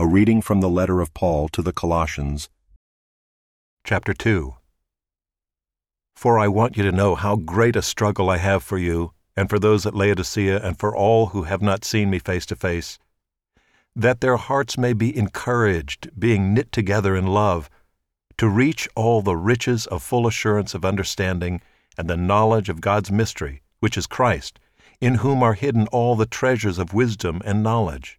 A reading from the letter of Paul to the Colossians, Chapter 2 For I want you to know how great a struggle I have for you, and for those at Laodicea, and for all who have not seen me face to face, that their hearts may be encouraged, being knit together in love, to reach all the riches of full assurance of understanding and the knowledge of God's mystery, which is Christ, in whom are hidden all the treasures of wisdom and knowledge.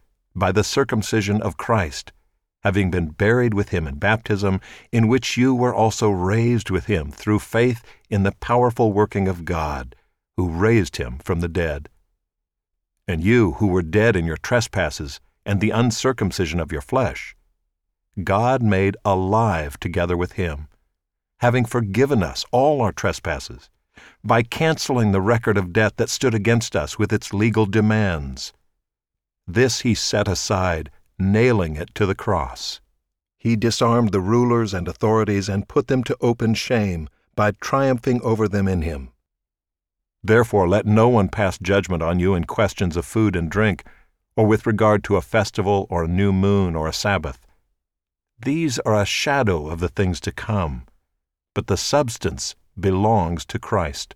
by the circumcision of Christ, having been buried with him in baptism, in which you were also raised with him through faith in the powerful working of God, who raised him from the dead. And you, who were dead in your trespasses and the uncircumcision of your flesh, God made alive together with him, having forgiven us all our trespasses, by canceling the record of debt that stood against us with its legal demands this he set aside, nailing it to the cross. He disarmed the rulers and authorities and put them to open shame by triumphing over them in him. Therefore, let no one pass judgment on you in questions of food and drink, or with regard to a festival or a new moon or a Sabbath. These are a shadow of the things to come, but the substance belongs to Christ.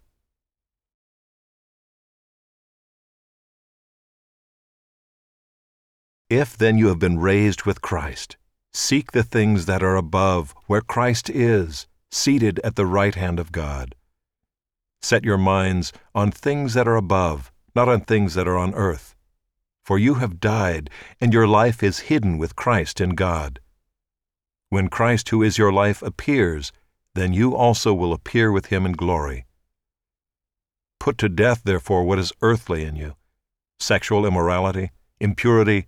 If then you have been raised with Christ, seek the things that are above, where Christ is, seated at the right hand of God. Set your minds on things that are above, not on things that are on earth. For you have died, and your life is hidden with Christ in God. When Christ, who is your life, appears, then you also will appear with him in glory. Put to death, therefore, what is earthly in you sexual immorality, impurity,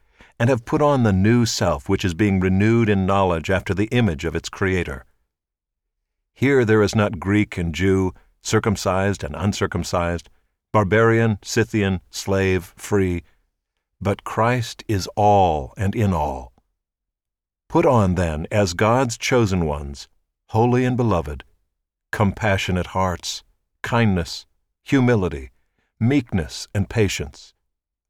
and have put on the new self which is being renewed in knowledge after the image of its Creator. Here there is not Greek and Jew, circumcised and uncircumcised, barbarian, Scythian, slave, free, but Christ is all and in all. Put on, then, as God's chosen ones, holy and beloved, compassionate hearts, kindness, humility, meekness, and patience,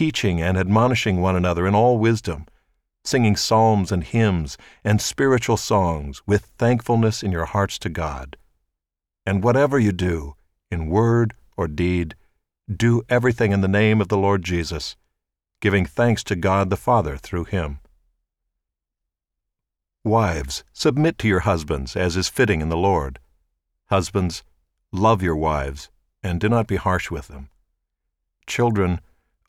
teaching and admonishing one another in all wisdom, singing psalms and hymns and spiritual songs with thankfulness in your hearts to God. And whatever you do, in word or deed, do everything in the name of the Lord Jesus, giving thanks to God the Father through him. Wives, submit to your husbands as is fitting in the Lord. Husbands, love your wives, and do not be harsh with them. Children,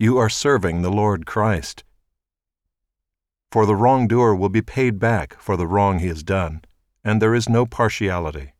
You are serving the Lord Christ. For the wrongdoer will be paid back for the wrong he has done, and there is no partiality.